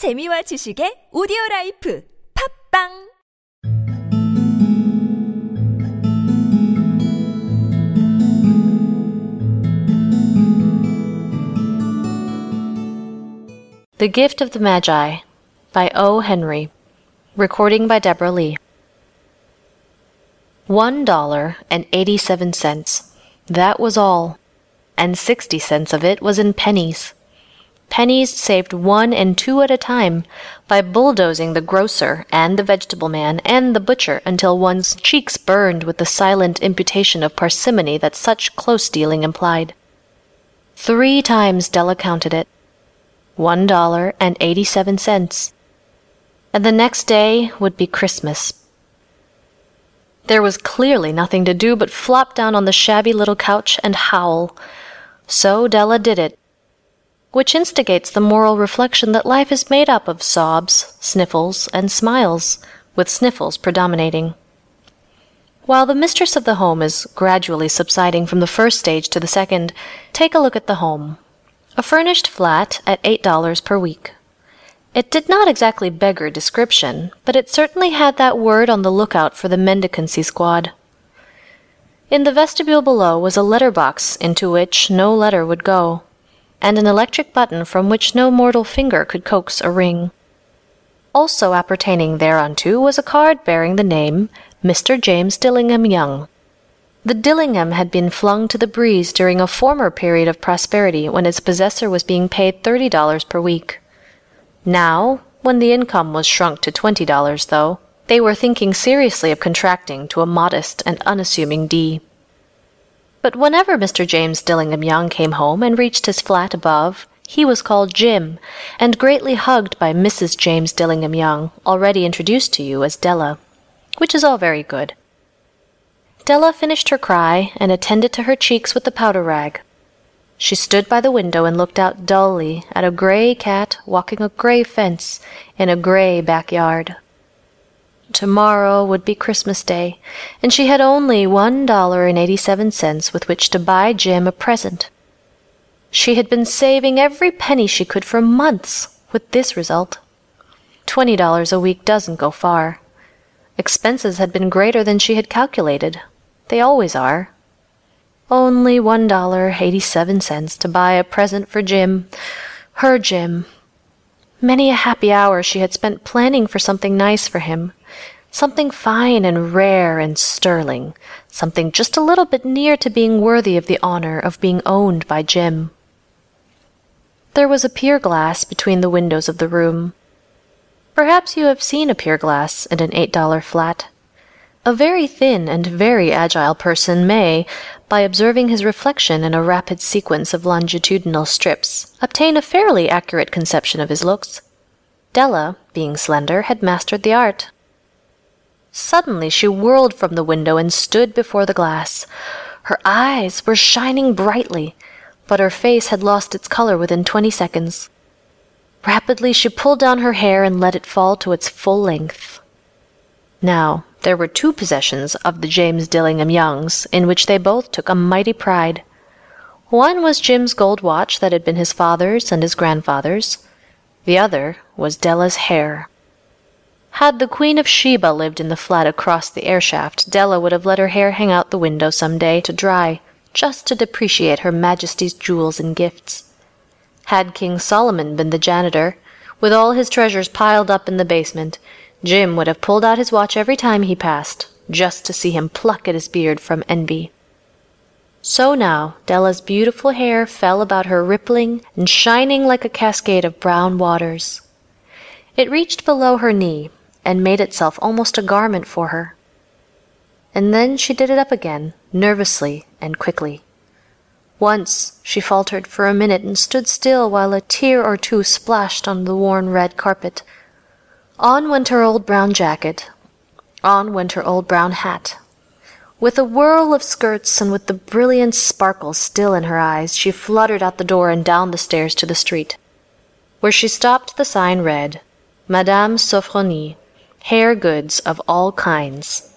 재미와 지식의 오디오 라이프 팟빵 The Gift of the Magi by O. Henry. Recording by Deborah Lee. One dollar and eighty seven cents. That was all. And sixty cents of it was in pennies. Pennies saved one and two at a time by bulldozing the grocer and the vegetable man and the butcher until one's cheeks burned with the silent imputation of parsimony that such close dealing implied. Three times Della counted it one dollar and eighty seven cents. And the next day would be Christmas. There was clearly nothing to do but flop down on the shabby little couch and howl. So Della did it, which instigates the moral reflection that life is made up of sobs, sniffles, and smiles, with sniffles predominating. While the mistress of the home is gradually subsiding from the first stage to the second, take a look at the home. A furnished flat at eight dollars per week. It did not exactly beggar description, but it certainly had that word on the lookout for the mendicancy squad. In the vestibule below was a letter box into which no letter would go, and an electric button from which no mortal finger could coax a ring. Also appertaining thereunto was a card bearing the name Mr. James Dillingham Young. The Dillingham had been flung to the breeze during a former period of prosperity when its possessor was being paid thirty dollars per week. Now, when the income was shrunk to twenty dollars, though, they were thinking seriously of contracting to a modest and unassuming D. But whenever Mr. James Dillingham Young came home and reached his flat above, he was called Jim, and greatly hugged by Mrs. James Dillingham Young, already introduced to you as Della, which is all very good. Della finished her cry and attended to her cheeks with the powder rag. She stood by the window and looked out dully at a gray cat walking a gray fence in a gray backyard. Tomorrow would be Christmas Day, and she had only one dollar and eighty seven cents with which to buy Jim a present. She had been saving every penny she could for months, with this result. Twenty dollars a week doesn't go far. Expenses had been greater than she had calculated. They always are. Only one dollar eighty seven cents to buy a present for Jim, her Jim. Many a happy hour she had spent planning for something nice for him, something fine and rare and sterling, something just a little bit near to being worthy of the honor of being owned by Jim. There was a pier glass between the windows of the room. Perhaps you have seen a pier glass in an eight dollar flat. A very thin and very agile person may, by observing his reflection in a rapid sequence of longitudinal strips, obtain a fairly accurate conception of his looks. Della, being slender, had mastered the art. Suddenly she whirled from the window and stood before the glass. Her eyes were shining brightly, but her face had lost its color within twenty seconds. Rapidly she pulled down her hair and let it fall to its full length. Now, there were two possessions of the James Dillingham Youngs in which they both took a mighty pride. One was Jim's gold watch that had been his father's and his grandfather's. The other was Della's hair. Had the Queen of Sheba lived in the flat across the air shaft, Della would have let her hair hang out the window some day to dry, just to depreciate her Majesty's jewels and gifts. Had King Solomon been the janitor, with all his treasures piled up in the basement, Jim would have pulled out his watch every time he passed, just to see him pluck at his beard from envy. So now Della's beautiful hair fell about her rippling and shining like a cascade of brown waters. It reached below her knee and made itself almost a garment for her. And then she did it up again, nervously and quickly. Once she faltered for a minute and stood still while a tear or two splashed on the worn red carpet. On went her old brown jacket. On went her old brown hat. With a whirl of skirts and with the brilliant sparkle still in her eyes, she fluttered out the door and down the stairs to the street. Where she stopped, the sign read, Madame Sofronie, hair goods of all kinds.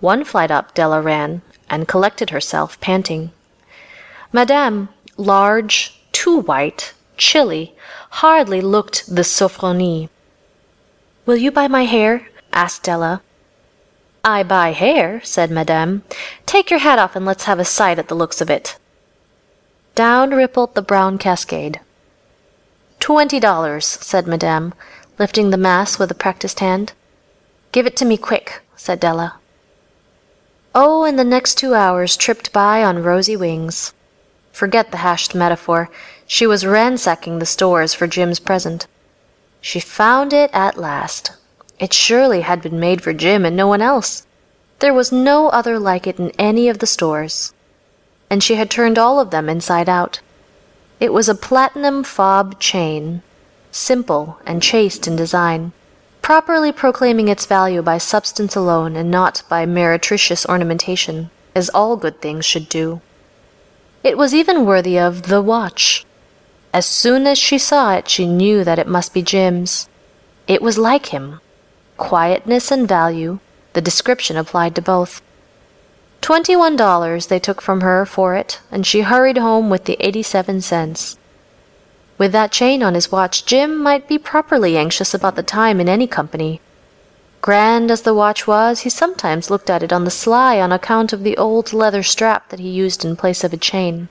One flight up Della ran, and collected herself, panting. Madame, large, too white, chilly, hardly looked the Sofronie. Will you buy my hair? asked Della. I buy hair, said Madame. Take your hat off and let's have a sight at the looks of it. Down rippled the brown cascade. Twenty dollars, said Madame, lifting the mass with a practised hand. Give it to me quick, said Della. Oh, and the next two hours tripped by on rosy wings. Forget the hashed metaphor. She was ransacking the stores for Jim's present. She found it at last. It surely had been made for Jim and no one else. There was no other like it in any of the stores. And she had turned all of them inside out. It was a platinum fob chain, simple and chaste in design, properly proclaiming its value by substance alone and not by meretricious ornamentation, as all good things should do. It was even worthy of the watch. As soon as she saw it, she knew that it must be Jim's. It was like him. Quietness and value, the description applied to both. Twenty-one dollars they took from her for it, and she hurried home with the eighty-seven cents. With that chain on his watch, Jim might be properly anxious about the time in any company. Grand as the watch was, he sometimes looked at it on the sly on account of the old leather strap that he used in place of a chain.